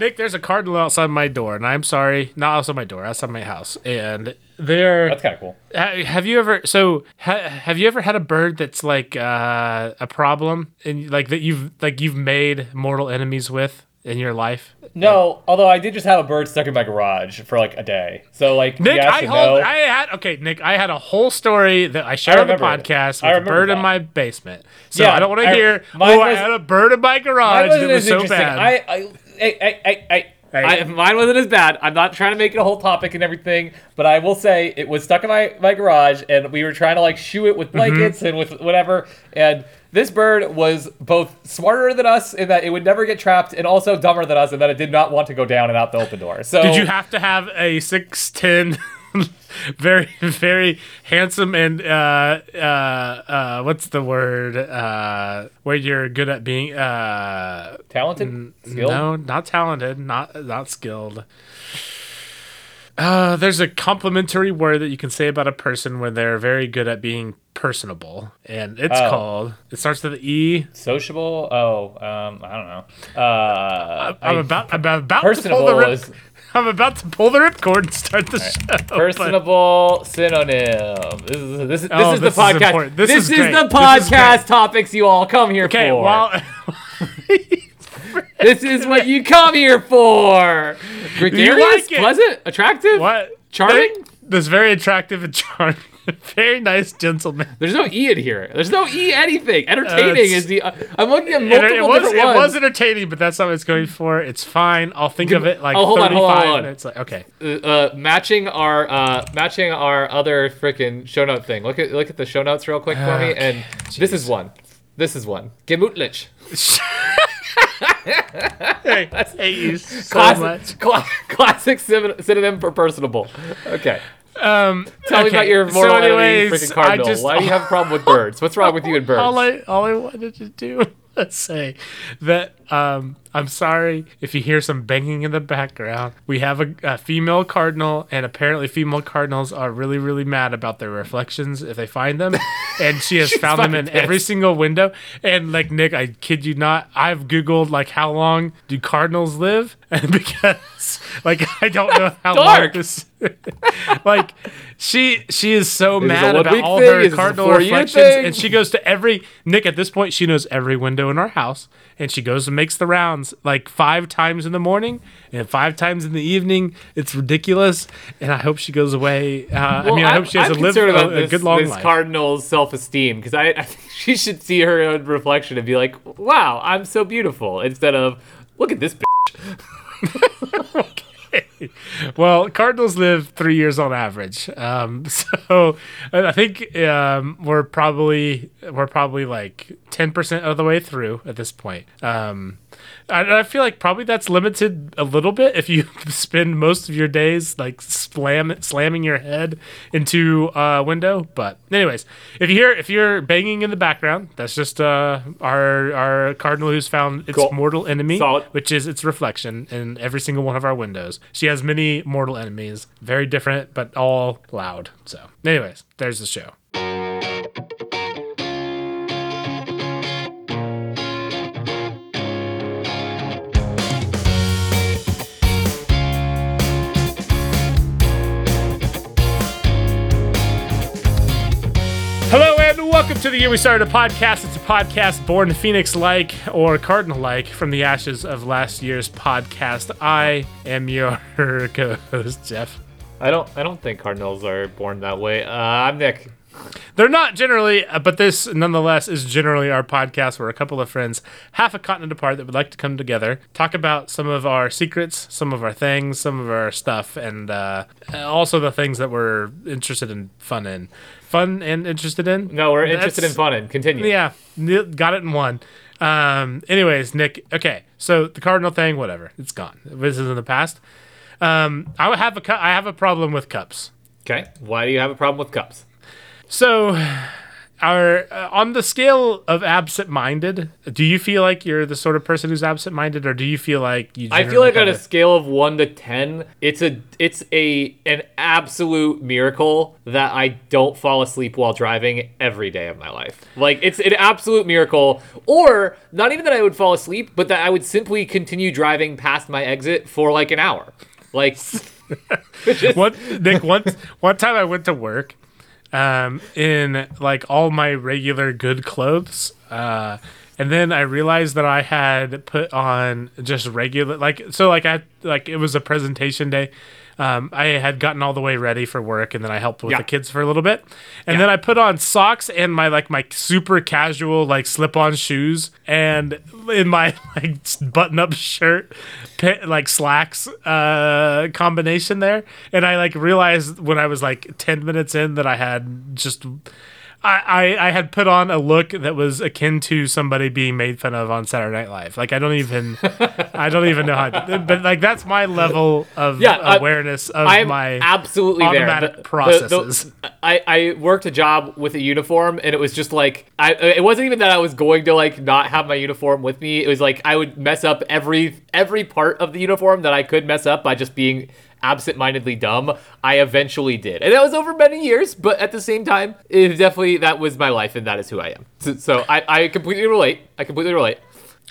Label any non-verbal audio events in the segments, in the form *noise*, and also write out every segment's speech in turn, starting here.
Nick, there's a cardinal outside my door, and I'm sorry, not outside my door, outside my house, and they're. That's kind of cool. Ha- Have you ever so ha- have you ever had a bird that's like uh, a problem and like that you've like you've made mortal enemies with in your life? No, although I did just have a bird stuck in my garage for like a day. So like Nick, yes I hold, no. I had okay, Nick, I had a whole story that I shared on the it. podcast I with a bird in my basement. So Yeah, I don't want to hear. Oh, I had a bird in my garage it was so bad. I, I, I, I, I, I, Hey. I, mine wasn't as bad. I'm not trying to make it a whole topic and everything, but I will say it was stuck in my, my garage, and we were trying to like shoo it Mm-hmm. with blankets and with whatever. And this bird was both smarter than us in that it would never get trapped, and also dumber than us in that it did not want to go down and out the open door. So Did you have to have a six ten, *laughs* very very handsome and uh uh uh what's the word uh where you're good at being uh talented, skilled? no not talented not not skilled. Uh, there's a complimentary word that you can say about a person where they're very good at being personable, and it's Oh. called. It starts with an E. Sociable? Oh, um, I don't know. Uh, I'm I- about I'm about to pull the personable is *laughs* I'm about to pull the ripcord and start the show. personable synonym. This is this is, this Oh, is this is the podcast. important. This is is, great. the This is podcast great. topics you all come here Okay, for. well, *laughs* this is what you come here for. Gregarious, like it? pleasant, attractive, what? Charming? This very attractive and *laughs* charming, *laughs* very nice gentleman. There's no e in here. There's no e anything. Entertaining it's- is the. Uh, I'm looking at multiple it was different it was entertaining, but that's not what it's going for. It's fine. I'll think of it like oh, hold on, 35 hold on, hold on. minutes. Like, okay. uh, uh, matching our uh, matching our other freaking show note thing. Look at look at the show notes real quick for me, and this is one. This is one. Gemütlich. *laughs* Hey, I hate you so Classic, much. cla- *laughs* classic synonym for personable. Okay. Um, Tell me about your so moral enemy, anyways, freaking cardinal. Just, Why do you have a problem with birds? What's wrong with you and birds? *laughs* all I all I wanted to do *laughs* was say that um, I'm sorry if you hear some banging in the background. We have a, a female cardinal, and apparently female cardinals are really really mad about their reflections if they find them, *laughs* and she has found them in fucking every single window. And like Nick, I kid you not, I've googled like how long do cardinals live, and because like I don't know how long Dark. this. *laughs* like she she is so it mad about all her Is cardinal reflections and she goes to every Nick at this point she knows every window in our house and she goes and makes the rounds like five times in the morning and five times in the evening it's ridiculous and I hope she goes away uh, I mean I hope she has I'm a, live, concerned a, about a this, good long this life cardinal's self-esteem because I, I think she should see her own reflection and be like, "Wow, I'm so beautiful," instead of "Look at this." bitch." *laughs* *laughs* well, Cardinals live three years on average. Um, *laughs* so I think um, we're probably we're probably like ten percent of the way through at this point. Um, I, I feel like probably that's limited a little bit if you *laughs* spend most of your days like slam slamming your head into a window. But anyways, if you hear if you're banging in the background, that's just uh, our our cardinal who's found its Cool. mortal enemy Solid. which is its reflection in every single one of our windows. She has many mortal enemies, very different, but all loud. So, anyways, there's the show. To the year we started a podcast. It's a podcast born Phoenix like or Cardinal like from the ashes of last year's podcast. I am your *laughs* co-host Jeff. I don't. I don't think cardinals are born that way. Uh, I'm Nick. They're not generally, uh, but this nonetheless is generally our podcast where a couple of friends, half a continent apart, that would like to come together, talk about some of our secrets, some of our things, some of our stuff, and uh, also the things that we're interested in, fun in, fun and interested in. No, we're interested in fun and continue. Yeah, got it in one. Um, anyways, Nick. Okay, so the cardinal thing, whatever, it's gone. This is in the past. Um, I have a cu- I have a problem with cups. Okay. Why do you have a problem with cups? So, are uh, on the scale of absent-minded. Do you feel like you're the sort of person who's absent-minded, or do you feel like you? I feel like on a scale of one to ten, it's a it's a an absolute miracle that I don't fall asleep while driving every day of my life. Like it's an absolute miracle, or not even that I would fall asleep, but that I would simply continue driving past my exit for like an hour. Like *laughs* *laughs* just- One Nick, one one time I went to work um, in like all my regular good clothes, uh, and then I realized that I had put on just regular like so like I like it was a presentation day. Um, I had gotten all the way ready for work, and then I helped with Yeah. the kids for a little bit, and then I put on socks and my like my super casual like slip-on shoes, and in my *laughs* like button-up shirt, pa- like slacks uh, combination there, and I like realized when I was like ten minutes in that I had just. I, I, I had put on a look that was akin to somebody being made fun of on Saturday Night Live. Like I don't even, I don't even know how. To, but like that's my level of Yeah, I- awareness of I'm my absolutely automatic there. The- the- processes. the- I, I worked a job with a uniform, and it was just like I. It wasn't even that I was going to like not have my uniform with me. It was like I would mess up every every part of the uniform that I could mess up by just being absent-mindedly dumb. I eventually did, and that was over many years. But at the same time, it definitely that was my life, and that is who I am. So, so I, I completely relate. I completely relate.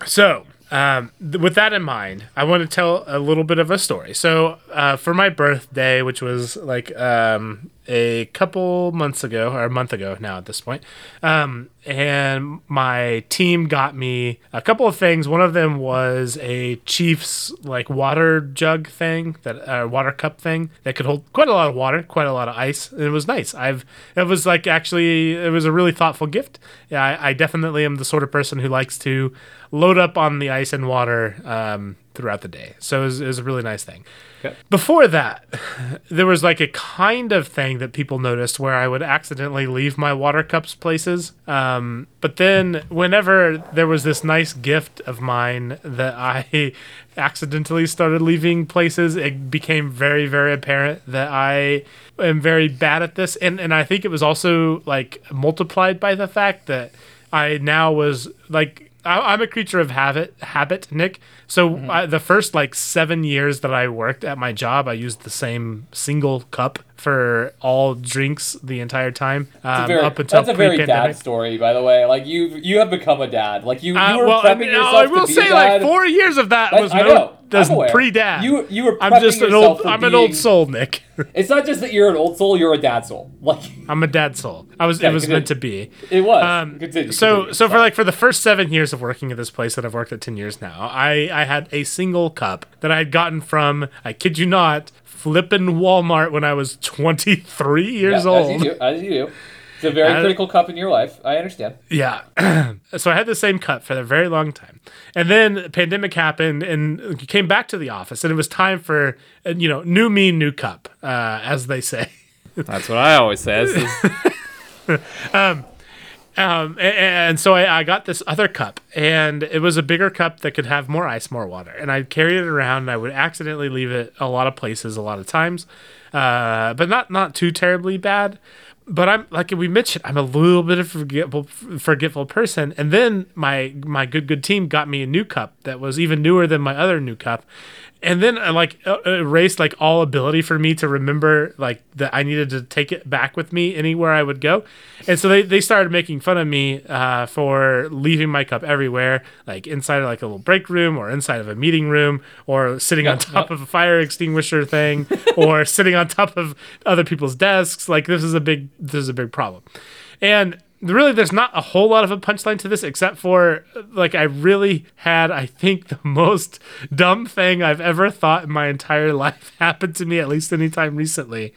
So, um, th- with that in mind, I want to tell a little bit of a story. So, uh, for my birthday, which was like um, a couple months ago, or a month ago now at this point, um, and my team got me a couple of things. One of them was a Chiefs like water jug thing, that uh, water cup thing that could hold quite a lot of water, quite a lot of ice. And it was nice. I've it was like actually it was a really thoughtful gift. Yeah, I, I definitely am the sort of person who likes to load up on the ice and water um, throughout the day. So it was, it was a really nice thing. Okay. Before that, *laughs* there was like a kind of thing that people noticed where I would accidentally leave my water cups places. Um, but then, whenever there was this nice gift of mine that I *laughs* accidentally started leaving places, it became very, very apparent that I am very bad at this. And, and I think it was also like multiplied by the fact that I now was like I, I'm a creature of habit, habit, Nick. So I, the first like seven years that I worked at my job, I used the same single cup for all drinks the entire time um, Very- up until that's a very dad story, by the way. Like you, you have become a dad. Like you, you Uh, were well, prepping I, mean, yourself I will to be say a like four years of that I- was no, know. does I'm pre-dad. You- you were I'm just an old. I'm an old soul, Nick. *laughs* It's not just that you're an old soul; you're a dad soul. *laughs* Like I'm a dad soul. I was. Yeah, it was meant to be. it was. Um, Continue, so continue. so for like for the first seven years of working at this place that I've worked at ten years now, I I had a single cup that I had gotten from I kid you not flipping Walmart when I was twenty three Yeah, years as you old. do, as you do. It's a very critical cup in your life. I understand. Yeah. *clears throat* so I had the same cup for a very long time. And then the pandemic happened and came back to the office and it was time for uh, you know, new me, new cup, uh, as they say. *laughs* That's what I always say. Is- *laughs* Um, a- and, so I, I got this other cup, and it was a bigger cup that could have more ice, more water. And I'd carry it around, and I would accidentally leave it a lot of places, a lot of times, uh, but not not too terribly bad. But I'm like we mentioned, I'm a little bit of forgetful forgetful person. And then my my good good team got me a new cup that was even newer than my other new cup. And then I like uh, erased like all ability for me to remember like that I needed to take it back with me anywhere I would go. And so they, they started making fun of me uh, for leaving my cup everywhere, like inside of like a little break room or inside of a meeting room or sitting on top of a fire extinguisher thing *laughs* or sitting on top of other people's desks. Like this is a big this is a big problem. And really there's not a whole lot of a punchline to this except for like I really had I think the *laughs* most dumb thing I've ever thought in my entire life *laughs* happened to me at least anytime recently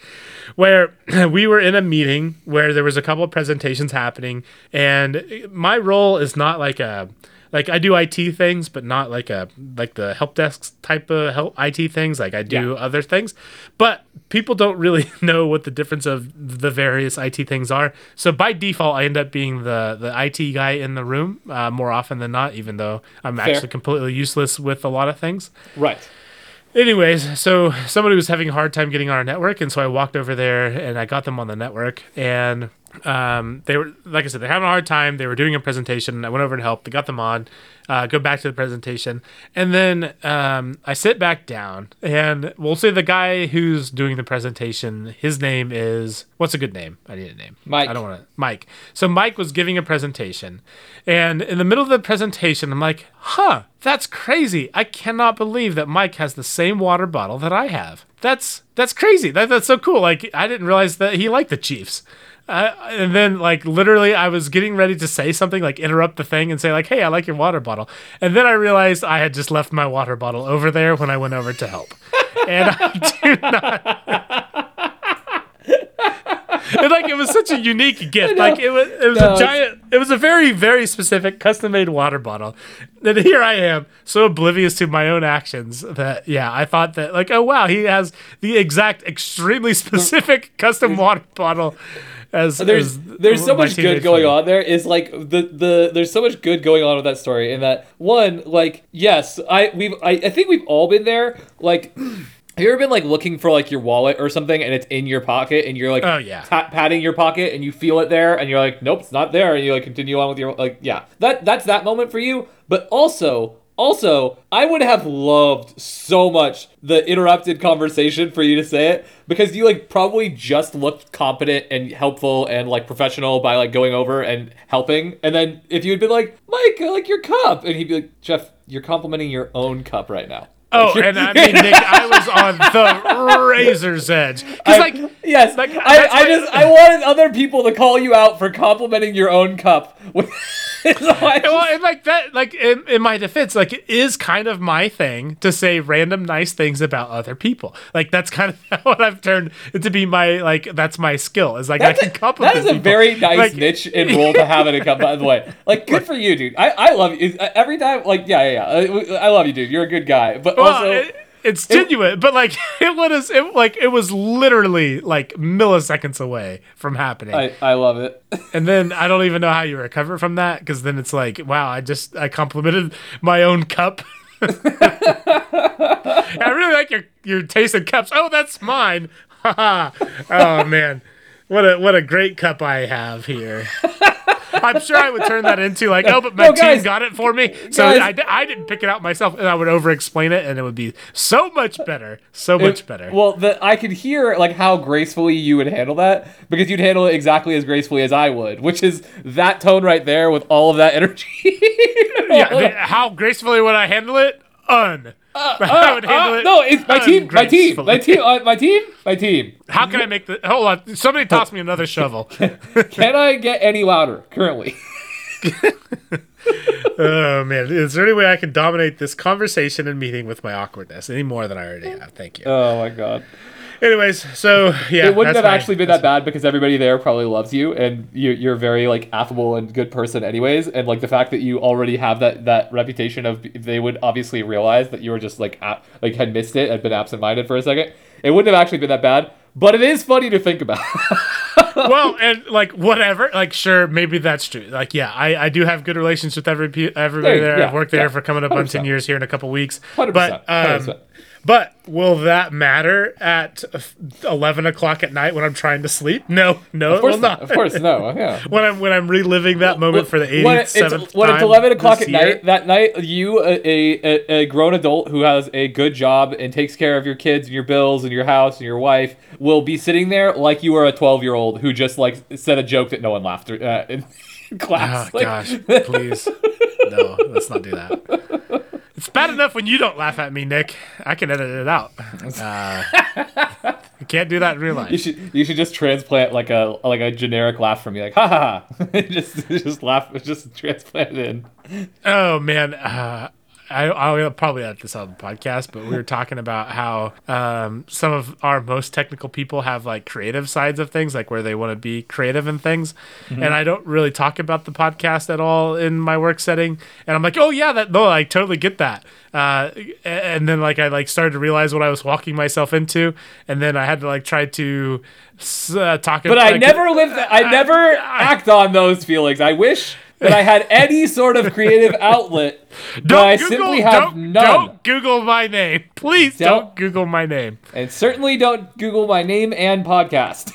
where *clears throat* we were in a meeting where there was a couple of presentations happening and my role is not like a like I do IT things, but not like a like the help desk type of help IT things. Like I do Yeah. other things, but people don't really *laughs* know what the difference of the various IT things are. So by default, I end up being the the IT guy in the room uh, more often than not, even though I'm Fair. actually completely useless with a lot of things. Right. Anyways, so somebody was having a hard time getting on our network, and so I walked over there and I got them on the network. And um, they were like I said, they're having a hard time. They were doing a presentation. I went over to help. They got them on. Uh, go back to the presentation, and then um, I sit back down, and we'll say the guy who's doing the presentation. His name is what's a good name? I need a name. Mike. I don't want to. Mike. So Mike was giving a presentation, and in the middle of the presentation, I'm like, "Huh, that's crazy! I cannot believe that Mike has the same water bottle that I have. That's that's crazy. That, that's so cool. Like I didn't realize that he liked the Chiefs." Uh, and then like literally I was getting ready to say something like interrupt the thing and say like hey I like your water bottle. And then I realized I had just left my water bottle over there when I went over to help. And I *laughs* do not *laughs* and like it was such a unique gift. Like it was it was No, a giant it was a very very specific custom made water bottle and here I am so oblivious to my own actions that yeah I thought that like oh wow he has the exact extremely *laughs* specific custom water bottle as there's as there's so much good going Freddie. on there is like the the there's so much good going on with that story in that one like yes i we've i, I think we've all been there like have you ever been like looking for like your wallet or something and it's in your pocket and you're like Oh, yeah. patting your pocket and you feel it there and you're like nope it's not there and you like continue on with your like yeah. That that's that moment for you but also also i would have loved so much the interrupted conversation for you to say it because you like probably just looked competent and helpful and like professional by like going over and helping. And then if you had been like mike i like your cup and he'd be like jeff you're complimenting your own cup right now Oh, *laughs* and I mean, Nick, I was on the razor's edge I- like, yes, like, I, that's I just I wanted other people to call you out for complimenting your own cup. *laughs* *laughs* *laughs* Just- well, like that, like in, in my defense, like it is kind of my thing to say random nice things about other people. Like that's kind of *laughs* what I've turned to be my like that's my skill. Is like That's I can compliment. that is a very nice Like- niche and role to have in a cup. By the way, like *laughs* good for you, dude. I, I love you every time. Like yeah, yeah, yeah. I, I love you, dude. You're a good guy. But Well, also, it- it's genuine, but like *laughs* it was, it like it was literally like milliseconds away from happening. I, I love it. *laughs* And then I don't even know how you recover from that because then it's like, wow, I just I complimented my own cup. *laughs* I really like your your tasted cups. Oh, that's mine. oh man, what a what a great cup I have here. *laughs* I'm sure I would turn that into like, oh, but my No, team got it for me, so guys- I, I didn't pick it out myself, and I would over explain it, and it would be so much better, so much better. Well, the, I could hear like how gracefully you would handle that because you'd handle it exactly as gracefully as I would, which is that tone right there with all of that energy. *laughs* yeah, how gracefully would I handle it? Un. *laughs* Would handle Uh, it. no, it's my team, my team, my team, uh, my team, my team. How can I make the? Hold on, somebody toss me another *laughs* shovel. Can I get any louder currently? *laughs* oh man, is there any way I can dominate this conversation and meeting with my awkwardness any more than I already have? Thank you. Oh my god. Anyways, so yeah, it wouldn't have actually been that bad because everybody there probably loves you and you, you're a very like affable and good person anyways and like the fact that you already have that that reputation of they would obviously realize that you were just like a, like had missed it had been absent-minded for a second it wouldn't have actually been that bad but it is funny to think about *laughs* well, and like whatever, like sure, maybe that's true. Like yeah, I, I do have good relations with every everybody There- there. yeah, I've worked there yeah, for coming up on 10 years here in a couple weeks. 100%, But um, 100%. But will that matter at 11 o'clock at night when I'm trying to sleep? No, no, of course it will not not. of course no *laughs* yeah when I'm when I'm reliving that moment for the 87th when, it- it's, when it's 11 o'clock at year. night that night you a, a, a, grown adult who has a good job and takes care of your kids and your bills and your house and your wife will be sitting there like you are a 12 year old who just like said a joke that no one laughed uh, in *laughs* Oh class Like, gosh, please. *laughs* No, let's not do that. It's bad enough when you don't laugh at me, Nick. I can edit it out. Uh, you can't do that in real you life. should you should just transplant like a like a generic laugh from me like ha ha ha *laughs* just just laugh just transplant it in Oh man, uh, I, I'll probably edit this on the podcast, but we were talking about how um, some of our most technical people have like creative sides of things, like where they want to be creative in things, Mm-hmm. and I don't really talk about the podcast at all in my work setting. And I'm like, oh yeah, that no, I totally get that. Uh, and then like I like started to realize what I was walking myself into, and then I had to like try to uh, talk. but I never live that I never act on those feelings I wish that I had any *laughs* sort of creative outlet but I simply have don't, none Don't Google my name, please. Don't, Don't- Google my name. And certainly don't Google my name and podcast.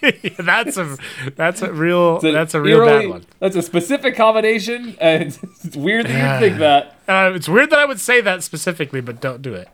*laughs* that's a that's a real that's a real eerily- bad one. That's a specific combination, and *laughs* it's weird that you think that. Uh, it's weird that I would say that specifically, but don't do it.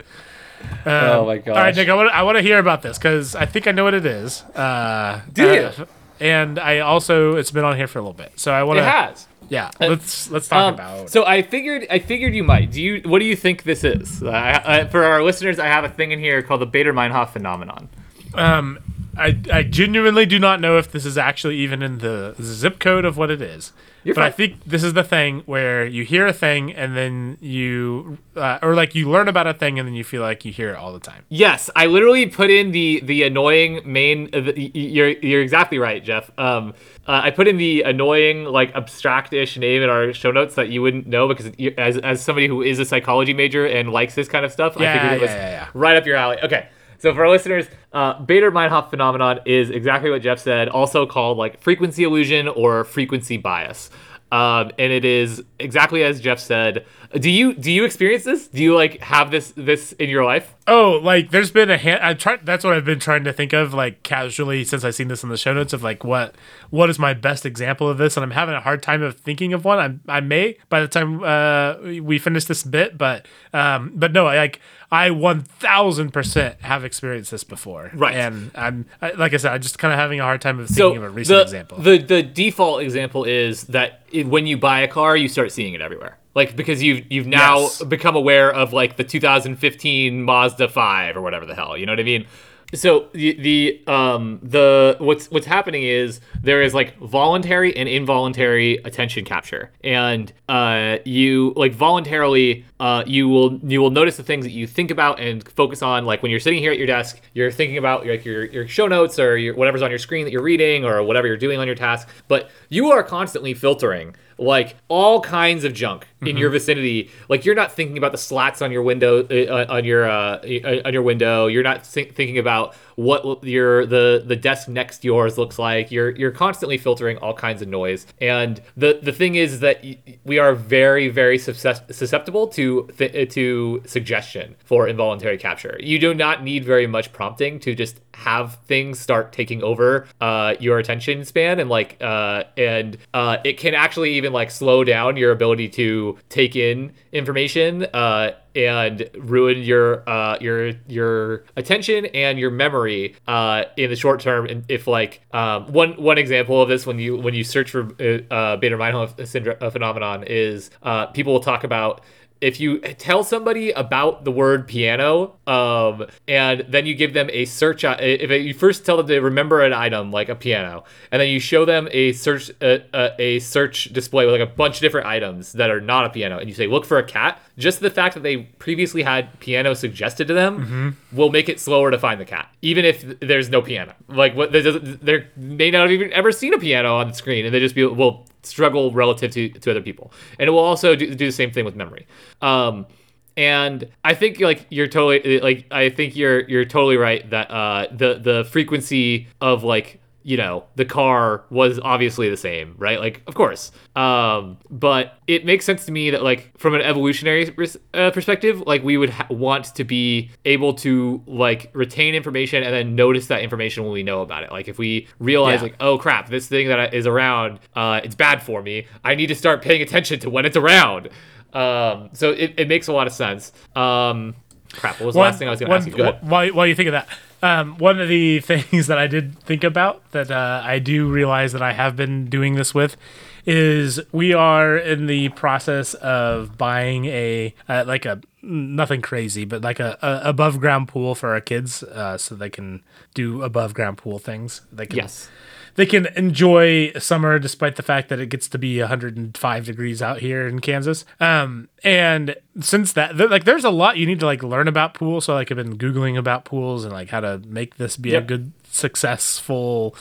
Um, Oh my god! All right. Nick, I want to I want to hear about this because I think I know what it is. Uh, Do uh, you? And I also it's been on here for a little bit, so I want to. It has. Yeah, let's let's talk Um, about. So I figured, I figured you might. Do you? What do you think this is? I, I, for our listeners, I have a thing in here called the Baader-Meinhof phenomenon. Um, I I genuinely do not know if this is actually even in the zip code of what it is. You're but I think this is the thing where you hear a thing and then you, uh, or like you learn about a thing and then you feel like you hear it all the time. Yes, I literally put in the the annoying main. Uh, the, you're you're exactly right, Jeff. Um, uh, I put in the annoying like abstract-ish name in our show notes that you wouldn't know because as as somebody who is a psychology major and likes this kind of stuff, I figured it was yeah, yeah, yeah. right up your alley. Okay. So for our listeners, uh, Baader-Meinhof phenomenon is exactly what Jeff said, also called like frequency illusion or frequency bias. Um, and it is exactly as Jeff said. Do you do you experience this? Do you like have this this in your life? Oh, like there's been a hand. I tried. That's what I've been trying to think of, like casually, since I've seen this in the show notes of like what what is my best example of this, and I'm having a hard time of thinking of one. I I may by the time uh, we finish this bit, but um, but no, I, like I one thousand percent have experienced this before, Right. And I'm I, like I said, I'm just kind of having a hard time of so thinking of a recent the, example. The the default example is that it, when you buy a car, you start seeing it everywhere. Like because you've you've now Yes. become aware of like the 2015 Mazda 5 or whatever the hell. You know what I mean? So the, the um the what's what's happening is there is like voluntary and involuntary attention capture, and uh you like voluntarily uh you will you will notice the things that you think about and focus on like when you're sitting here at your desk you're thinking about like your your show notes or your whatever's on your screen that you're reading or whatever you're doing on your task, but you are constantly filtering like all kinds of junk in your vicinity. Like you're not thinking about the slats on your window uh, on your uh, uh, on your window. You're not think- thinking about what your the the desk next to yours looks like. You're you're constantly filtering all kinds of noise. And the the thing is that we are very very susceptible to to suggestion for involuntary capture. You do not need very much prompting to just have things start taking over uh, your attention span and like uh, and uh, it can actually even like slow down your ability to take in information uh, and ruin your uh, your your attention and your memory uh, in the short term. And if like um, one one example of this when you when you search for uh, uh, Baader-Meinhof syndrome uh, phenomenon is uh, people will talk about if you tell somebody about the word piano um, and then you give them a search uh, if you first tell them to remember an item like a piano and then you show them a search uh, uh, a search display with like a bunch of different items that are not a piano and you say look for a cat just the fact that they previously had piano suggested to them will make it slower to find the cat even if there's no piano. Like what they may not have even ever seen a piano on the screen and they just be will struggle relative to, to other people. And it will also do, do the same thing with memory. Um and i think like you're totally like i think you're you're totally right that uh the the frequency of like you know the car was obviously the same right? Like of course. Um but it makes sense to me that like from an evolutionary uh, perspective like we would ha- want to be able to like retain information and then notice that information when we know about it. Like if we realize Yeah. like oh crap this thing that is around uh it's bad for me. I need to start paying attention to when it's around. Um so it, it makes a lot of sense. Um crap what was the last thing i was gonna ask you? Go ahead. While, while you think of that, um, one of the *laughs* things that I did think about that uh, I do realize that I have been doing this with is we are in the process of buying a uh, like a nothing crazy, but like a, a above ground pool for our kids, uh, so they can do above ground pool things. They can yes they can enjoy summer despite the fact that it gets to be 105 degrees out here in Kansas. Um, and since that, th- like, there's a lot you need to like learn about pools. So like, I've been googling about pools and like how to make this be Yep. a good, successful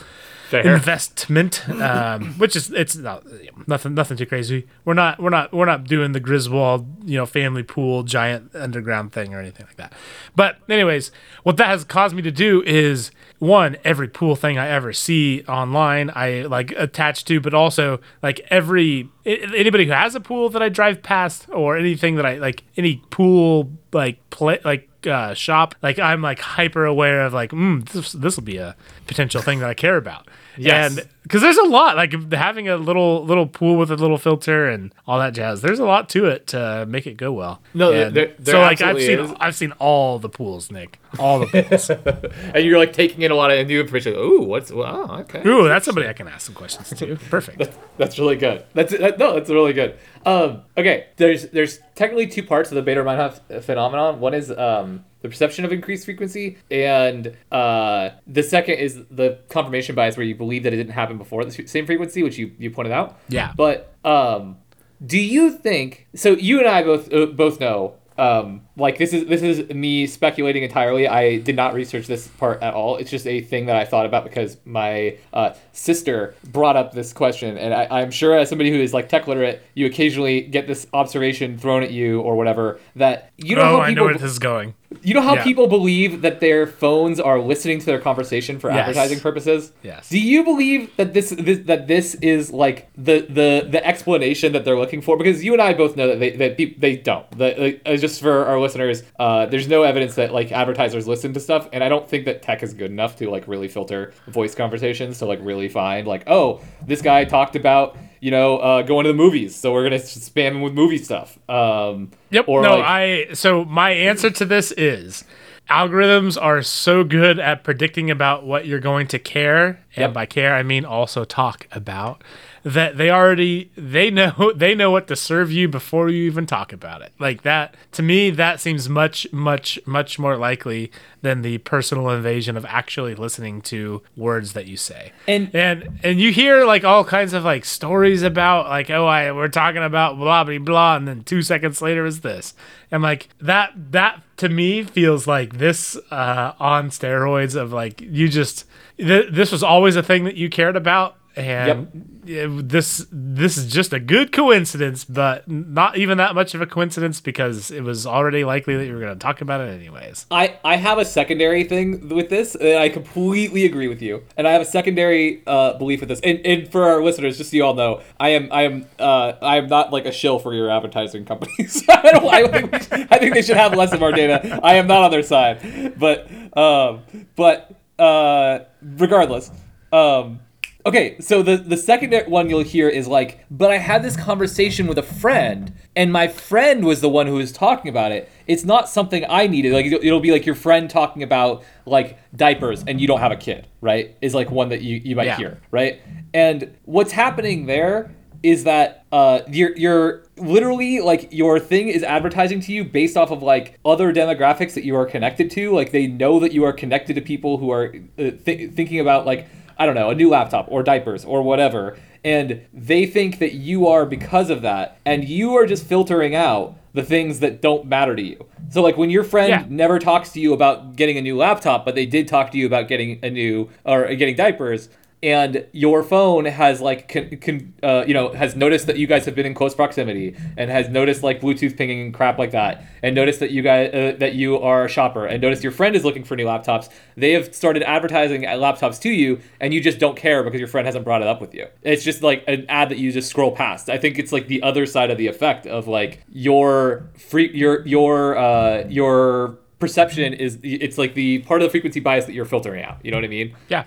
Fair. investment. Um, which is it's not nothing, nothing too crazy. We're not, we're not, we're not doing the Griswold, you know, family pool giant underground thing or anything like that. But anyways, what that has caused me to do is one every pool thing I ever see online I like attach to, but also like every anybody who has a pool that I drive past or anything that I like any pool like play like uh, shop, like I'm like hyper aware of like, mm, this this will be a potential thing that I care about. Yes. And because there's a lot, like having a little little pool with a little filter and all that jazz. There's a lot to it to make it go well. No, there- there- so like I've seen is. I've seen all the pools, Nick, all the pools. *laughs* and you're like taking in a lot of new information. Ooh, what's well, oh, okay. Ooh, that's somebody I can ask some questions to. *laughs* Perfect. That's really good. That's that, no, that's really good. Um, okay, there's there's technically two parts of the Baader Meinhof phenomenon. One is um, the perception of increased frequency, and uh, the second is the confirmation bias, where you believe that it didn't happen before the same frequency, which you you pointed out. Yeah. But um, do you think so? You and I both uh, both know. Um, like this is this is me speculating entirely. I did not research this part at all. It's just a thing that I thought about because my uh, sister brought up this question, and I, I'm sure as somebody who is like tech literate, you occasionally get this observation thrown at you or whatever that you know oh, how I know people where this is going. you know how Yeah. people believe that their phones are listening to their conversation for Yes. advertising purposes? Yes. Do you believe that this, this that this is like the the the explanation that they're looking for? Because you and I both know that they that peop they don't. That like, uh, just for our listeners, uh, there's no evidence that like advertisers listen to stuff, and I don't think that tech is good enough to like really filter voice conversations to like really find like oh this guy talked about you know uh, going to the movies, so we're gonna spam him with movie stuff. Um, Yep. Or no, like, I. So my answer to this is algorithms are so good at predicting about what you're going to care, and Yep. by care I mean also talk about. That they already they know *laughs* they know what to serve you before you even talk about it. Like that to me, that seems much much much more likely than the personal invasion of actually listening to words that you say. And- and and you hear like all kinds of like stories about like oh I we're talking about blah blah blah and then two seconds later is this and like that that to me feels like this uh on steroids of like you just th- this was always a thing that you cared about and it- this this is just a good coincidence but not even that much of a coincidence because it was already likely that you were going to talk about it anyways I, I have a secondary thing with this, and I completely agree with you. And I have a secondary uh, belief with this. And, and for our listeners, just so you all know, I am I am uh, I am not like a shill for your advertising companies. *laughs* I, don't, I, think should- I think they should have less of our data. I am not on their side, but um, but uh, regardless. Um, Okay, so the the second one you'll hear is like, but I had this conversation with a friend, and my friend was the one who was talking about it. It's not something I needed. Like it'll, it'll be like your friend talking about like diapers, and you don't have a kid, right? Is like one that you you might Yeah. hear, right? And what's happening there is that uh, you're you're literally like your thing is advertising to you based off of like other demographics that you are connected to. Like they know that you are connected to people who are uh, th- thinking about like I don't know a new laptop or diapers or whatever, and they think that you are because of that, and you are just filtering out the things that don't matter to you. So like when your friend Yeah. never talks to you about getting a new laptop, but they did talk to you about getting a new or getting diapers, and your phone has like con, con, uh, you know has noticed that you guys have been in close proximity and has noticed like Bluetooth pinging and crap like that, and noticed that you guys uh, that you are a shopper, and noticed your friend is looking for new laptops. They have started advertising laptops to you, and you just don't care because your friend hasn't brought it up with you. It's just like an ad that you just scroll past. I think it's like the other side of the effect of like your free your your uh, your perception is it's like the part of the frequency bias that you're filtering out. You know what I mean? Yeah.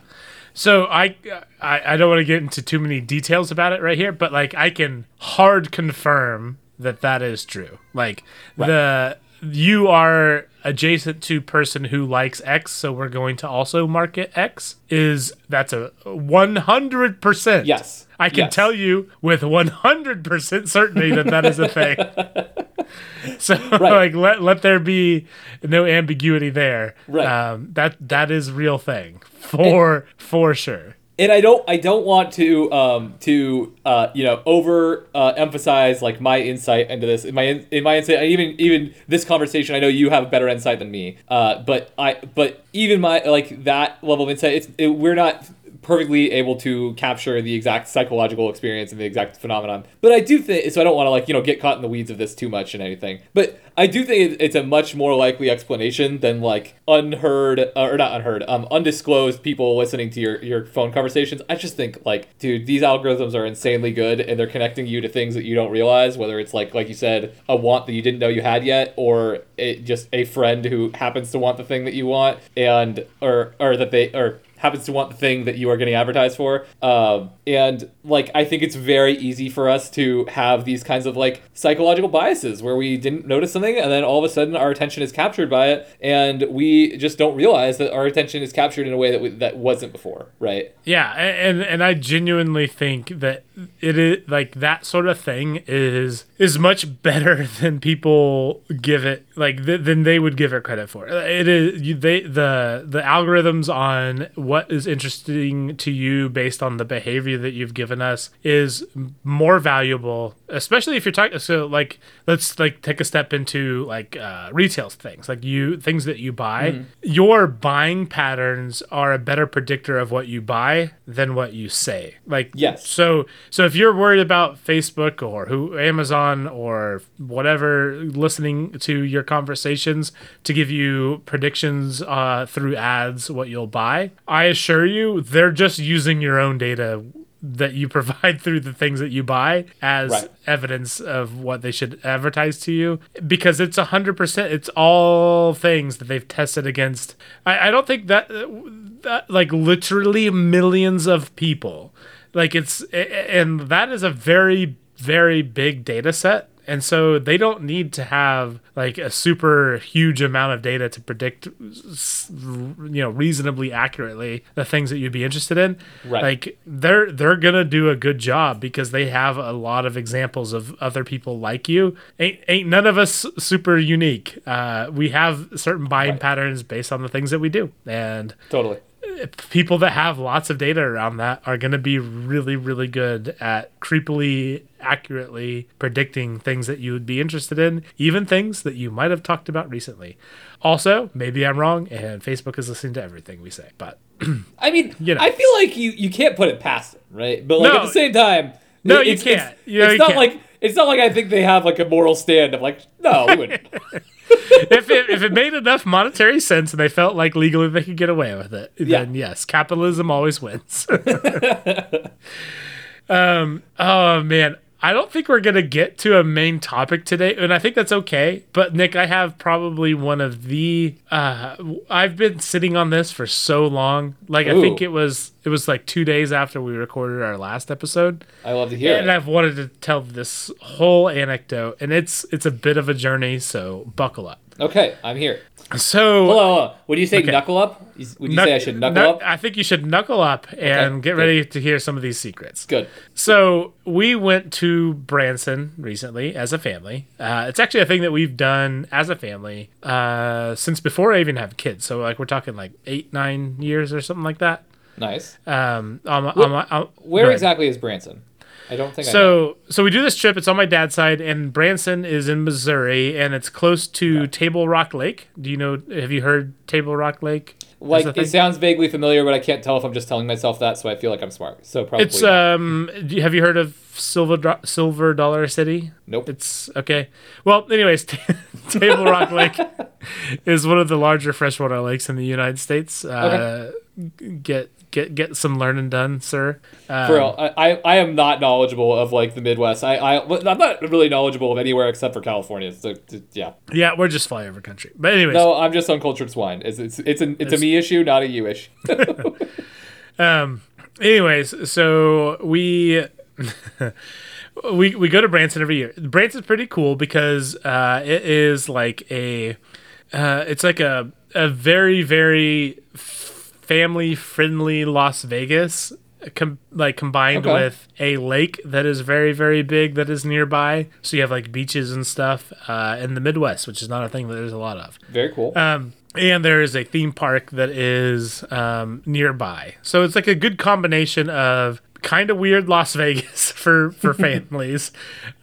So I, I I don't want to get into too many details about it right here, but like I can hard confirm that that is true. Like the you are adjacent to person who likes X, so we're going to also market X. Is that's a one hundred percent? Yes. I can Yes. tell you with one hundred percent certainty that that is a thing. *laughs* *laughs* So like let let there be no ambiguity there. Right. Um, that that is real thing for for sure. and I don't I don't want to um to uh you know over uh, emphasize like my insight into this in my in, in my insight even even this conversation I know you have a better insight than me uh but I but even my like that level of insight it's it, we're not perfectly able to capture the exact psychological experience and the exact phenomenon. But I do think so. I don't want to like you know get caught in the weeds of this too much and anything. But I do think it's a much more likely explanation than like unheard uh, or not unheard, um, undisclosed people listening to your your phone conversations. I just think like, dude, these algorithms are insanely good and they're connecting you to things that you don't realize. Whether it's like like you said, a want that you didn't know you had yet, or it, just a friend who happens to want the thing that you want, and or or that they or happens to want the thing that you are getting advertised for. Um, and like, I think it's very easy for us to have these kinds of like psychological biases where we didn't notice something and then all of a sudden our attention is captured by it and we just don't realize that our attention is captured in a way that we, that wasn't before, right? Yeah, and and I genuinely think that it is like that sort of thing is is much better *laughs* than people give it like th- than they would give it credit for. It is you, they the the algorithms on what is interesting to you based on the behavior that you've given us is more valuable, especially if you're talking. So like let's like take a step into like uh, retail things, like you things that you buy. Your buying patterns are a better predictor of what you buy than what you say. Like Yes. so so if you're worried about Facebook or who Amazon or whatever listening to your conversations to give you predictions uh, through ads what you'll buy, I assure you they're just using your own data that you *laughs* provide through the things that you buy as Right. evidence of what they should advertise to you because it's a hundred percent it's all things that they've tested against I, I don't think that, that like literally millions of people like it's and that is a very very big data set and so they don't need to have like a super huge amount of data to predict you know reasonably accurately the things that you'd be interested in Right. like they're they're gonna do a good job because they have a lot of examples of other people like you ain't, ain't none of us super unique uh, we have certain buying Right. patterns based on the things that we do and Totally. People that have lots of data around that are going to be really really good at creepily accurately predicting things that you would be interested in even things that you might have talked about recently also maybe i'm wrong and facebook is listening to everything we say but *clears throat* I mean, You know. I feel like you you can't put it past it, right? But like No. at the same time, No, you can't. It's, You know, it's you not can't. like it's not like I think they have like a moral stand of like, no, we wouldn't. *laughs* *laughs* if it, if it made enough monetary sense and they felt like legally they could get away with it Yeah. then yes capitalism always wins *laughs* um oh man I don't think we're gonna get to a main topic today, and I think that's okay. But Nick, I have probably one of the. Uh, I've been sitting on this for so long. Like I think it was it was like two days after we recorded our last episode, I love to hear and it. And I've wanted to tell this whole anecdote, and it's it's a bit of a journey. So buckle up. Okay, I'm here. So Hold on, hold on. Would you say knuckle up? Would you say I should knuckle Knuck- up? I think you should knuckle up and get good. ready to hear some of these secrets. Good. So we went to Branson recently as a family. Uh, it's actually a thing that we've done as a family uh, since before I even have kids. So like we're talking like eight, nine years or something like that. Nice. Um, on my, on my, on, Where exactly is Branson? I don't think I know. So so we do this trip. It's on my dad's side, and Branson is in Missouri, and it's close to Table Rock Lake. Do you know? Have you heard Table Rock Lake? Like it sounds vaguely familiar, but I can't tell if I'm just telling myself that, so I feel like I'm smart. So probably It's not. um. Have you heard of Silver Dro- Silver Dollar City? Nope. It's okay. Well, anyways, *laughs* Table Rock Lake *laughs* *laughs* is one of the larger freshwater lakes in the United States. Uh, Get get get some learning done, sir. Um, For real, I, I am not knowledgeable of like the Midwest. I, I I'm not really knowledgeable of anywhere except for California. So yeah, yeah, we're just flyover country. But anyways, no, I'm just uncultured swine. It's it's it's, an, it's a me issue, not a you issue. *laughs* *laughs* Um. Anyways, so we we we go to Branson every year. Branson's pretty cool because uh, it is like a uh, it's like a a very very family friendly Las Vegas. Com- like combined Okay. with a lake that is very very big that is nearby so you have like beaches and stuff uh, in the midwest which is not a thing that there's a lot of Very cool. um, and there is a theme park that is um, nearby. So it's like a good combination of kind of weird Las *laughs* Vegas for for *laughs* families,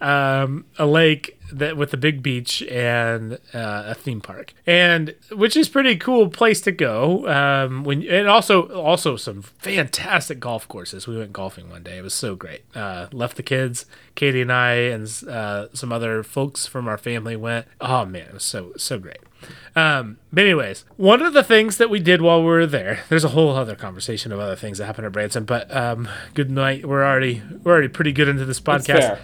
um, a lake that with the big beach and uh, a theme park, and which is pretty cool place to go. Um, when and also also some fantastic golf courses. We went golfing one day. It was so great. Uh, left the kids, Katie and I, and uh, some other folks from our family went. Oh man, it was so so great. Um, but anyways, one of the things that we did while we were there, *laughs* there's a whole other conversation of other things that happened at Branson, but um, good night. We're already we're already pretty good into this podcast.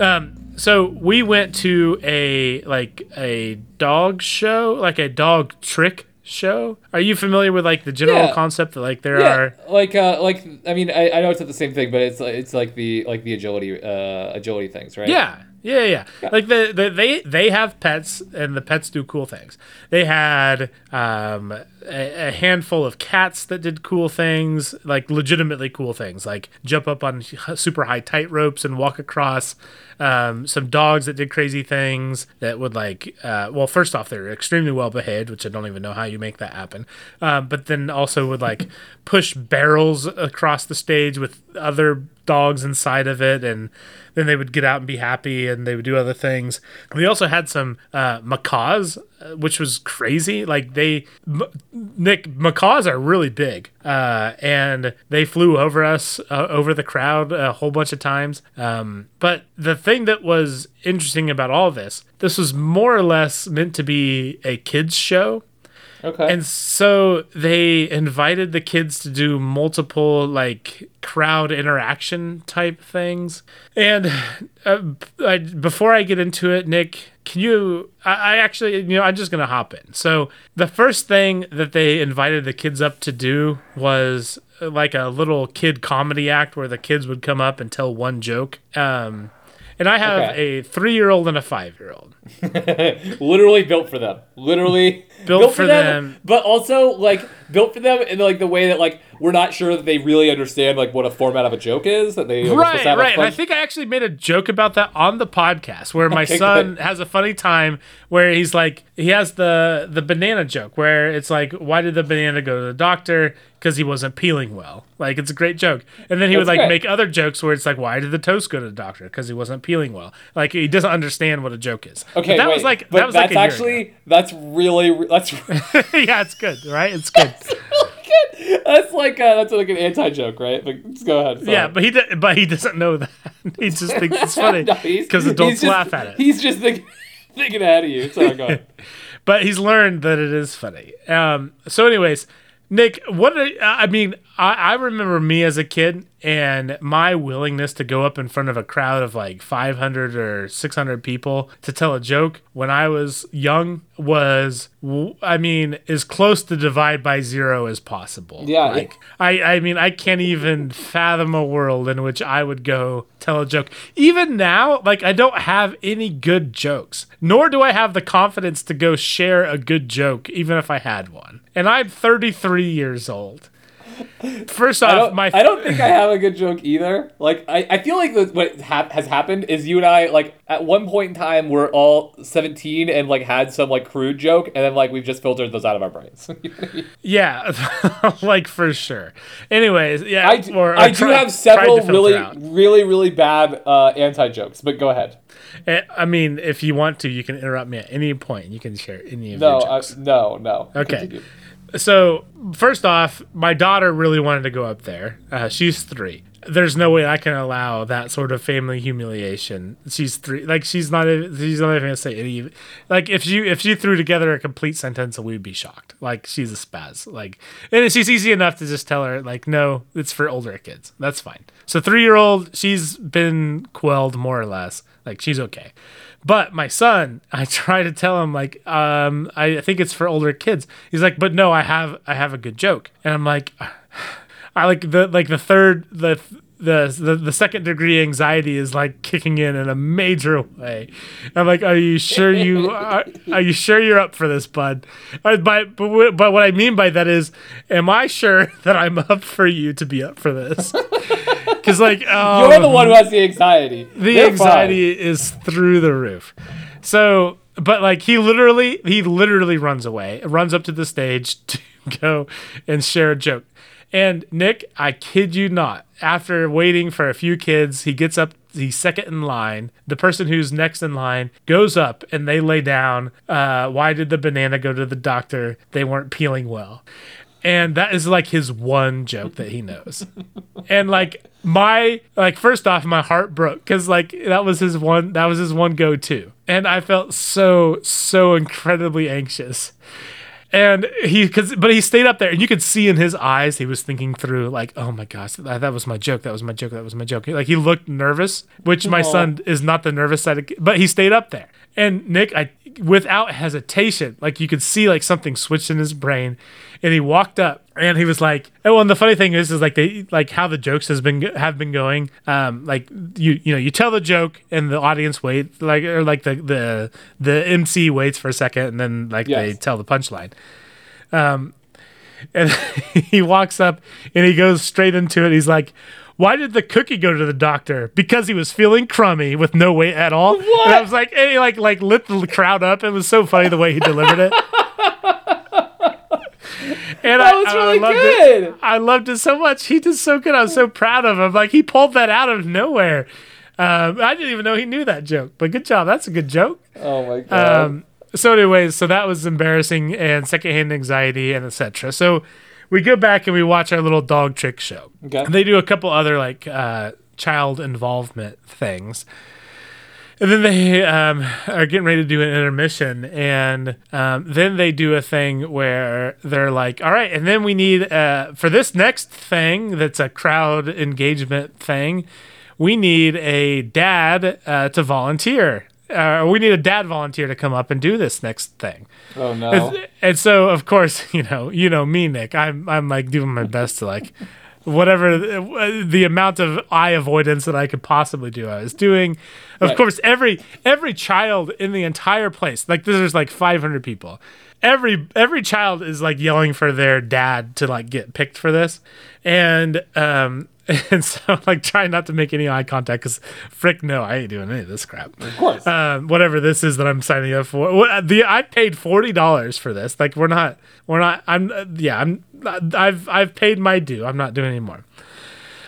Um, so we went to a like a dog show, like a dog trick show. Are you familiar with like the general Yeah. concept that like there Yeah, are like uh, like I mean, I, I know it's not the same thing, but it's like it's like the like the agility uh agility things, right? Yeah. Yeah, yeah, Like the, the they they have pets and the pets do cool things. They had um, a, a handful of cats that did cool things, like legitimately cool things, like jump up on super high tight ropes and walk across. Um, some dogs that did crazy things that would like. Uh, well, first off, they're extremely well behaved, which I don't even know how you make that happen. Um, but then also would like *laughs* push barrels across the stage with other dogs inside of it and then they would get out and be happy and they would do other things. We also had some uh, macaws uh, which was crazy. Like they m- nick macaws are really big uh, and they flew over us uh, over the crowd a whole bunch of times. Um, but the thing that was interesting about all this this was more or less meant to be a kids show Okay. and so they invited the kids to do multiple like crowd interaction type things. And uh, I, before I get into it, Nick, can you? I, I actually, you know, I'm just gonna hop in. So the first thing that they invited the kids up to do was uh, like a little kid comedy act where the kids would come up and tell one joke. Um, and I have Okay. a three-year-old and a five-year-old. *laughs* literally built for them. Literally *laughs* Built for them. but also like built for them in like the way that like we're not sure that they really understand like what a format of a joke is. That they like, are supposed right, right. And I think I actually made a joke about that on the podcast where my son has a funny time where he's like he has the the banana joke where it's like why did the banana go to the doctor because he wasn't peeling well like it's a great joke and then he would like great. make other jokes where it's like why did the toast go to the doctor because he wasn't peeling well like he doesn't understand what a joke is Okay, But that wait, was like that was that's like actually that's really that's *laughs* yeah it's good right it's good *laughs* that's like uh, that's like an anti joke, right? But just go ahead. sorry. yeah but he d- but he doesn't know that *laughs* he just thinks it's funny because he's adults just- laugh at it He's just thinking, thinking ahead of you. Ahead. but he's learned that it is funny. Um, so, anyways, Nick, what are, I mean, I, I remember me as a kid and my willingness to go up in front of a crowd of like 500 or 600 people to tell a joke when I was young was, I mean, as close to divide by zero as possible. Yeah, Like, I, I mean, I can't even fathom a world in which I would go tell a joke. Even now, like, I don't have any good jokes, nor do I have the confidence to go share a good joke, even if I had one. And I'm 33 years old. First off, I don't, my I don't think I have a good joke either. Like, I, I feel like that what hap- has happened is you and I, like, at one point in time, we're all 17 and, like, had some, like, crude joke, and then, like, we've just filtered those out of our brains. *laughs* yeah, *laughs* like for sure. Anyways, yeah, I do, or- or I do have several really, really, really bad uh, anti jokes, but go ahead. Eh, I mean, if you want to, you can interrupt me at any point. You can share any of No, your uh, jokes. no, no. Okay. Continue. So first off, my daughter really wanted to go up there. Uh, she's three. There's no way I can allow that sort of family humiliation. She's three. Like she's not. She's not even gonna say any. Like if you if she threw together a complete sentence, we'd be shocked. Like she's a spaz. Like and she's easy enough to just tell her like no, it's for older kids. That's fine. So three year old, she's been quelled more or less. Like she's okay. But my son, *laughs* I try to tell him like, um, I think it's for older kids. He's like, but no, I have I have a good joke, and I'm like, *sighs* I like the like the third the. The, the the second degree anxiety is like kicking in in a major way. I'm like, are you sure you are, *laughs* are you sure you're up for this, bud? Uh, But but but what I mean by that is, am I sure *laughs* that I'm up for you to be up for this? Because like, oh, *laughs* You're the one who has the anxiety. the They're anxiety is through the roof. So, but like he literally, he literally runs away, runs up to the stage *laughs* to go and share a joke. And Nick, I kid you not, after waiting for a few kids, he gets up he's second in line. The person who's next in line goes up and they lay down. Uh, why did the banana go to the doctor? They weren't peeling well. And that is like his one joke that he knows. and like my like first off my heart broke cuz like that was his one that was his one go to. And I felt so so incredibly anxious and he cause but he stayed up there and you could see in his eyes he was thinking through like oh my gosh that, that was my joke that was my joke that was my joke like he looked nervous which my Aw. son is not the nervous side of, but he stayed up there and nick i without hesitation like you could see like something switched in his brain and he walked up and he was like oh and the funny thing is is like they like how the jokes has been have been going um like you you know you tell the joke and the audience wait like or like the the the mc waits for a second and then like they tell the punchline um, and *laughs* he walks up and he goes straight into it. He's like, "Why did the cookie go to the doctor? Because he was feeling crummy with no weight at all." What? And I was like, and he like like lit the crowd up. It was so funny the way he delivered it. *laughs* And That I, was I really loved good. It. I loved it so much. He did so good. I was so proud of him. Like he pulled that out of nowhere. Um, I didn't even know he knew that joke, but good job. That's a good joke. Oh my god. Um, so, anyways, so that was embarrassing and secondhand anxiety and etc. So, we go back and we watch our little dog trick show. Okay. And they do a couple other like uh, child involvement things. And then they um, are getting ready to do an intermission, and um, then they do a thing where they're like, "All right," and then we need uh, for this next thing that's a crowd engagement thing, we need a dad uh, to volunteer. Uh, we need a dad volunteer to come up and do this next thing. oh no. And, and so, of course, *laughs* you know, you know me, Nick. I'm I'm like doing my best to like whatever the, the amount of eye avoidance that I could possibly do. I was doing. Of Right. course, every every child in the entire place, like there's like 500 people. Every every child is like yelling for their dad to like get picked for this, and um *laughs* and so I'm like trying not to make any eye contact because frick no, I ain't doing any of this crap of course. um, whatever this is that I'm signing up for. What, the I paid forty dollars for this. Like we're not, we're not. I'm uh, yeah. I'm. I've I've paid my due. I'm not doing anymore.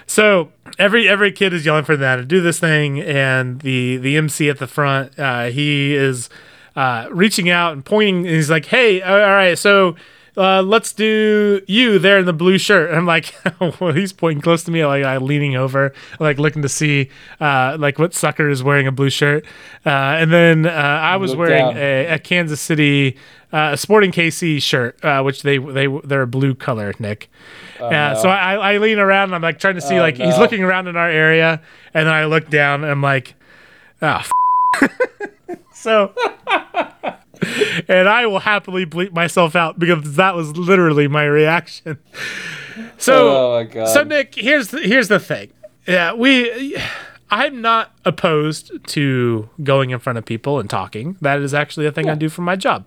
So every every kid is yelling for that to do this thing, and the the MC at the front, uh, he is uh, reaching out and pointing. And he's like, "Hey, all right, so." Uh, let's do you there in the blue shirt. And I'm like, *laughs* well, he's pointing close to me, like I'm leaning over, like looking to see, uh, like what sucker is wearing a blue shirt. Uh, and then uh, I was Look wearing a, a Kansas City, uh, Sporting KC shirt, uh, which they they they're a blue color, Nick. Yeah, no. so I, I lean around and I'm like trying to see Oh, like he's looking around in our area, and then I look down and I'm like, ah, f-. *laughs* so. *laughs* *laughs* and I will happily bleep myself out because that was literally my reaction. So, Oh my God. so Nick, here's the, here's the thing. Yeah, we. I'm not opposed to going in front of people and talking. That is actually a thing I do for my job.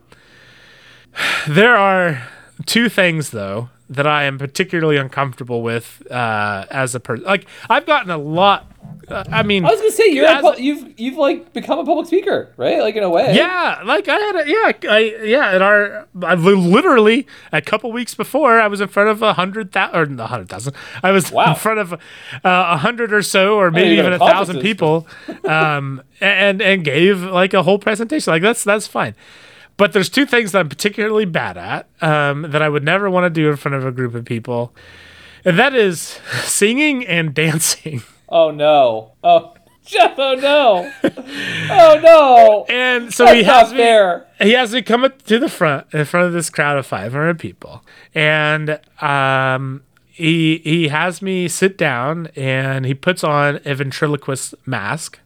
There are two things though that I am particularly uncomfortable with uh, as a person. Like I've gotten a lot. Uh, I mean, I was gonna say you're a pu- you've you've like become a public speaker, right? Like in a way. Yeah, like I had a yeah, I yeah, at our I li- literally a couple weeks before I was in front of a hundred thousand or a hundred thousand. I was Wow. in front of uh, a hundred or so, or maybe even a thousand people, um, and and gave like a whole presentation. Like that's that's fine. But there's two things that I'm particularly bad at um, that I would never want to do in front of a group of people, and that is *laughs* singing and dancing. Oh no. Oh Jeff. Oh no. oh no. And so That's he has me. fair. he has me come up to the front in front of this crowd of 500 people and um he he has me sit down and he puts on a ventriloquist mask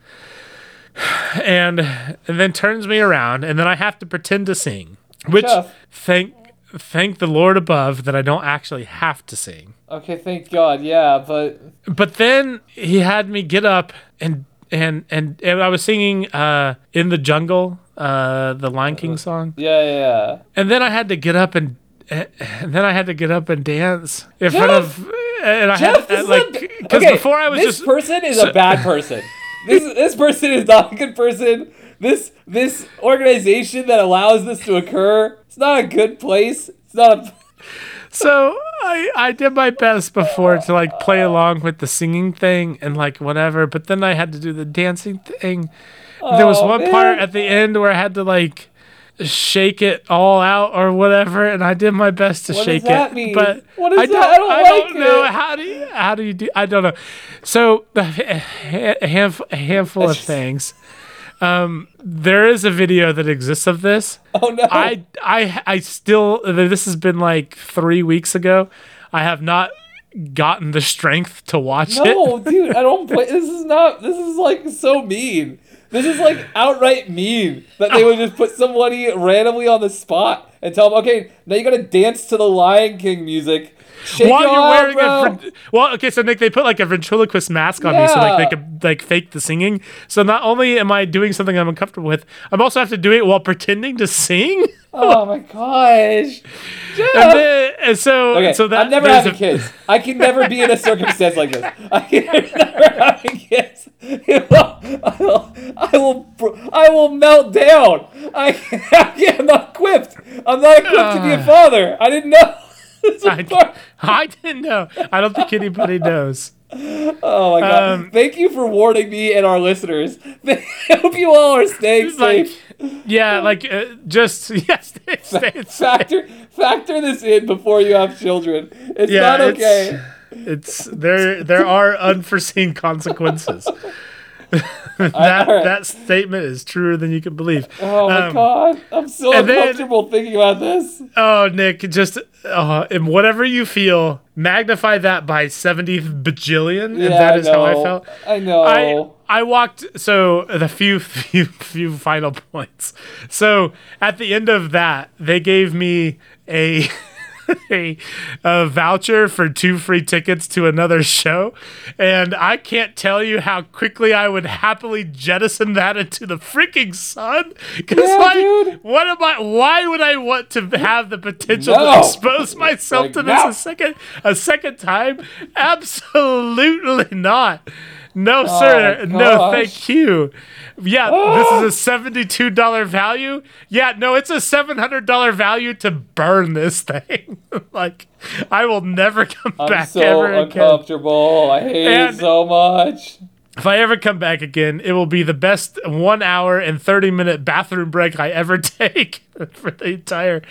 and and then turns me around and then I have to pretend to sing which Jeff. thank thank the lord above that I don't actually have to sing Okay. Thank God. Yeah, but but then he had me get up and and and, and I was singing uh in the jungle uh the Lion King song yeah, yeah. yeah. and then I had to get up and, and then I had to get up and dance in front of and I Jeff, had this like because okay, before I was this just person is a bad person. *laughs* This this person is not a good person. This this organization that allows this to occur, it's not a good place. It's not a so I I did my best before to like play along with the singing thing and like whatever, but then I had to do the dancing thing. there was Oh, one part at the end where I had to like shake it all out or whatever, and I did my best to What does shake that it. mean? But What is I that? don't, I don't I don't know it. how do you how do you do? I don't know. So a ha- a handful, a handful of just- *laughs* things. Um, there is a video that exists of this. Oh no. I I I still this has been like three weeks ago. I have not gotten the strength to watch it. No, *laughs* dude, I don't play. This is not. This is like so mean. This is like outright mean that they would just put somebody randomly on the spot and tell them, okay, now you gotta dance to the Lion King music. Shake While you're wearing bro. a ven- well, okay, so Nick, they put like a ventriloquist mask on me, so like they could like fake the singing. So not only am I doing something I'm uncomfortable with, I'm also have to do it while pretending to sing. Oh my gosh. And, then, and so, Okay, so that I'm never having a- kids. I can never be in a circumstance like this. I can never having kids. *laughs* You know, I will, I will, I will melt down. I, I'm not equipped. I'm not equipped to be a ah. father. I didn't know. *laughs* I, I didn't know. I don't think anybody knows. Oh my god! Um, Thank you for warning me and our listeners. *laughs* I hope you all are staying Like, safe. yeah, like uh, just *laughs* yes, stay, stay, Factor factor this in before you have children. It's Yeah, not it's- okay. It's there. There are unforeseen consequences. *laughs* *laughs* that alright. that statement is truer than you can believe. Oh my Um, god! I'm so and then- uncomfortable thinking about this. Oh, Nick, just uh, and whatever you feel, magnify that by seventy bajillion, and Yeah, that is I know. how I felt. I know. I I walked so the few *laughs* few few final points. So at the end of that, they gave me a *laughs* *laughs* a, a voucher for two free tickets to another show, and I can't tell you how quickly I would happily jettison that into the freaking sun. Because Yeah, like, dude. what am I? Why would I want to have the potential No. to expose myself Like, to this no. a second a second time? Absolutely not. No, oh sir. Oh my No, thank you. Yeah, this is a *gasps* seventy-two dollar value. Yeah, no, it's a seven hundred dollar value to burn this thing. *laughs* like, I will never come I'm back so ever again. uncomfortable. I hate And- it so much. If I ever come back again, it will be the best one hour and thirty minute bathroom break I ever *laughs* take for the entire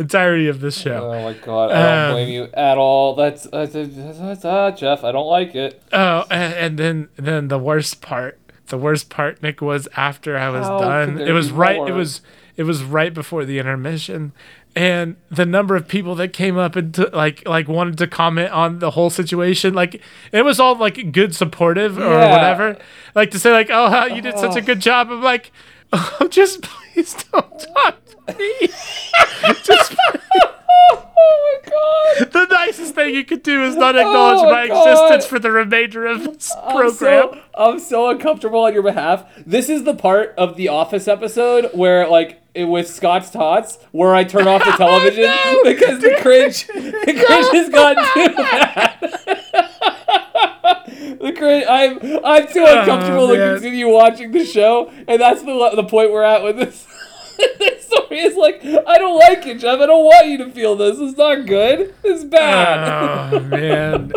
entirety of this show. Oh my god! I don't Um, blame you at all. That's that's, that's, that's ah, Jeff. I don't like it. Oh, and, and then then the worst part, the worst part, Nick, was after I was How done. It was right. more? It was it was right before the intermission, and the number of people that came up and to, like like wanted to comment on the whole situation, like it was all like good, supportive or Yeah. whatever, like to say like, oh, how you did such a oh. good job. I'm like, oh, *laughs* just please don't talk to me. *laughs* just. *laughs* Oh my god! The nicest thing you could do is not oh, acknowledge Oh my my existence for the remainder of this I'm program. so, I'm so uncomfortable on your behalf. This is the part of the Office episode where, like, with Scott's Tots, where I turn off the *laughs* television No. *laughs* because the cringe, the *laughs* cringe has gotten too bad. the cringe, I'm, I'm too uncomfortable to Oh, man. continue watching the show, and that's the the point we're at with this. this story is like, I don't like it, Jeff. I don't want you to feel this. It's not good. It's bad. Oh man.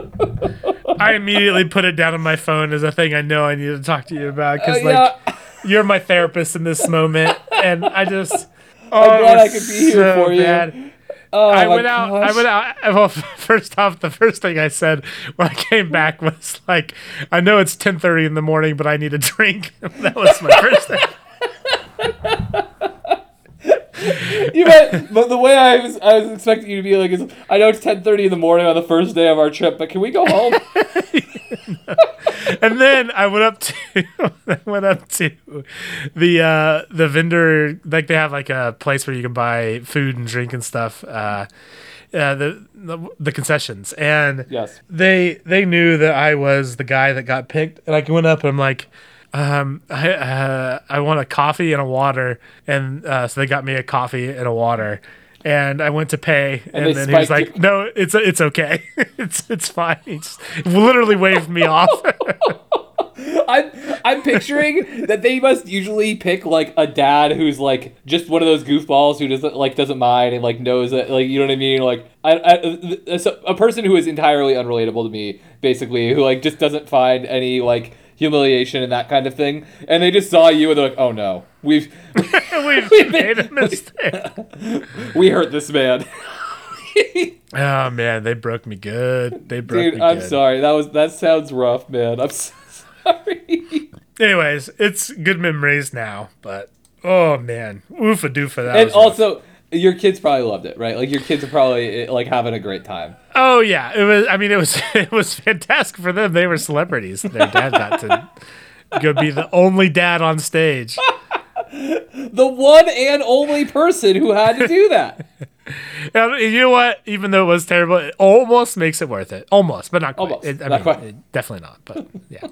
I immediately put it down on my phone as a thing I know I need to talk to you about because Uh, like yeah. you're my therapist in this moment, and I just *laughs* oh, I'm glad I could be here so for you. bad. Oh I went out. I went out. *laughs* Well, first off, the first thing I said when I came back was like, "I know it's ten thirty in the morning, but I need a drink." *laughs* that was my first thing. You meant, but the way I was, I was expecting you to be like, is, I know it's ten thirty in the morning on the first day of our trip, but can we go home? *laughs* and then I went up to *laughs* I went up to the uh the vendor like they have like a place where you can buy food and drink and stuff uh, uh the, the the concessions and yes. they they knew that I was the guy that got picked and I went up and I'm like um I uh, I want a coffee and a water and uh, so they got me a coffee and a water. And I went to pay and, they then he was like you- no it's it's okay. *laughs* It's it's fine. He just literally waved me off. *laughs* I'm I'm picturing that they must usually pick like a dad who's like just one of those goofballs who doesn't like doesn't mind and like knows that like you know what I mean. Like I, I so- a person who is entirely unrelatable to me, basically, who like just doesn't find any like humiliation and that kind of thing. And they just saw you and they're like, oh no, we've *laughs* We've *laughs* made a *laughs* mistake. we hurt this man. Oh man, they broke me good. They broke Dude, me I'm good. sorry. That was that sounds rough, man. I'm so sorry. Anyways, it's good memories now, but oh man, oofa doofa. That and was rough. Your kids probably loved it, right? Like your kids are probably eh, like having a great time. oh yeah, it was. I mean, it was *laughs* it was fantastic for them. They were celebrities. Their dad got to go be the only dad on stage. *laughs* The one and only person who had to do that. *laughs* And you know what? Even though it was terrible, it almost makes it worth it. Almost, but not quite. Almost, It- I not mean, quite. it- definitely not. But yeah.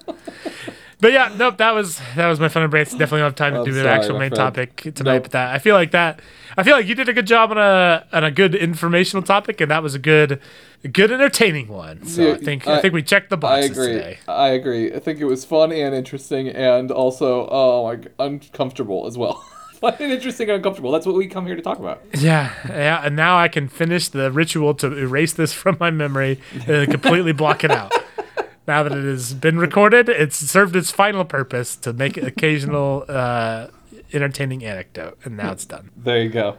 But yeah, nope. That was that was my fun and brains. Definitely don't have time to I'm do the sorry, actual main friend. topic tonight. Nope. But that I feel like that. I feel like you did a good job on a on a good informational topic, and that was a good, good entertaining one. So Yeah, I think I, I- think we checked the I boxes agree. today. I agree. I think it was fun and interesting, and also uh, oh my, uncomfortable as well. *laughs* fun and interesting and uncomfortable. That's what we come here to talk about. Yeah, yeah. And now I can finish the ritual to erase this from my memory and completely block it out. *laughs* Now that it has been recorded, it's served its final purpose to make an occasional *laughs* uh, entertaining anecdote, and now it's done. There you go.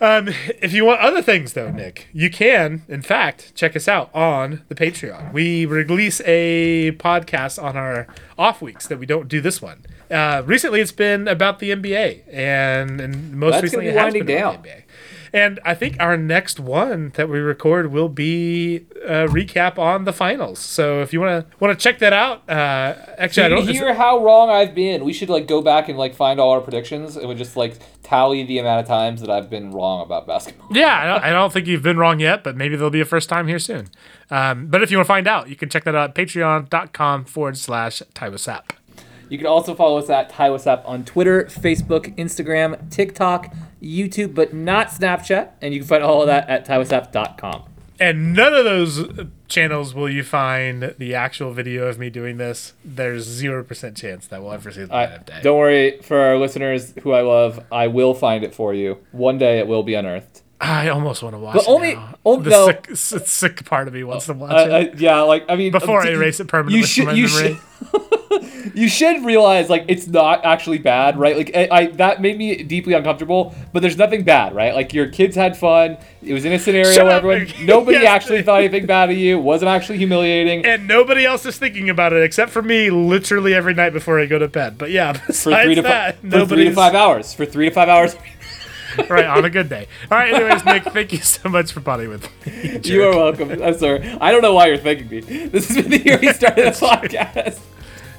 Um, if you want other things, though, Nick, you can, in fact, check us out on the Patreon. We release a podcast on our off weeks that we don't do this one. Uh, recently, it's been about the NBA, and, and most That's recently, it has been about the NBA. And I think our next one that we record will be a recap on the finals. So if you want to want to check that out, uh, actually, I don't. hear how wrong I've been, we should like go back and like find all our predictions and we just like tally the amount of times that I've been wrong about basketball. Yeah, I don't, I don't think you've been wrong yet, but maybe there'll be a first time here soon. Um, but if you want to find out, you can check that out at patreon.com forward slash TyWhatsApp. You can also follow us at Ty What's on Twitter, Facebook, Instagram, TikTok, YouTube, but not Snapchat. And you can find all of that at TyWhatsApp.com. And none of those uh, channels will you find the actual video of me doing this. There's 0% chance that we'll ever see the light of day. don't worry, for our listeners who I love, I will find it for you. One day it will be unearthed. I almost want to watch But it only- now. only- the no. sick, sick part of me wants to watch I, I, it. yeah, like I mean, Before I you- erase it permanently you should, you memory. should, *laughs* you should realize like it's not actually bad, right? Like I, I that made me deeply uncomfortable, but there's nothing bad, right? Like your kids had fun. It was in a scenario Shut where up, everyone, *laughs* nobody Yes. actually thought anything bad of you. It wasn't actually humiliating. and nobody else is thinking about it except for me literally every night before I go to bed. But yeah, *laughs* For three to that, five, for three to five hours. For three to five hours. *laughs* right on a good day. All right, anyways, Nick, thank you so much for potting with me. You are welcome. I'm sorry. I don't know why you're thanking me. This has been the year we started the podcast.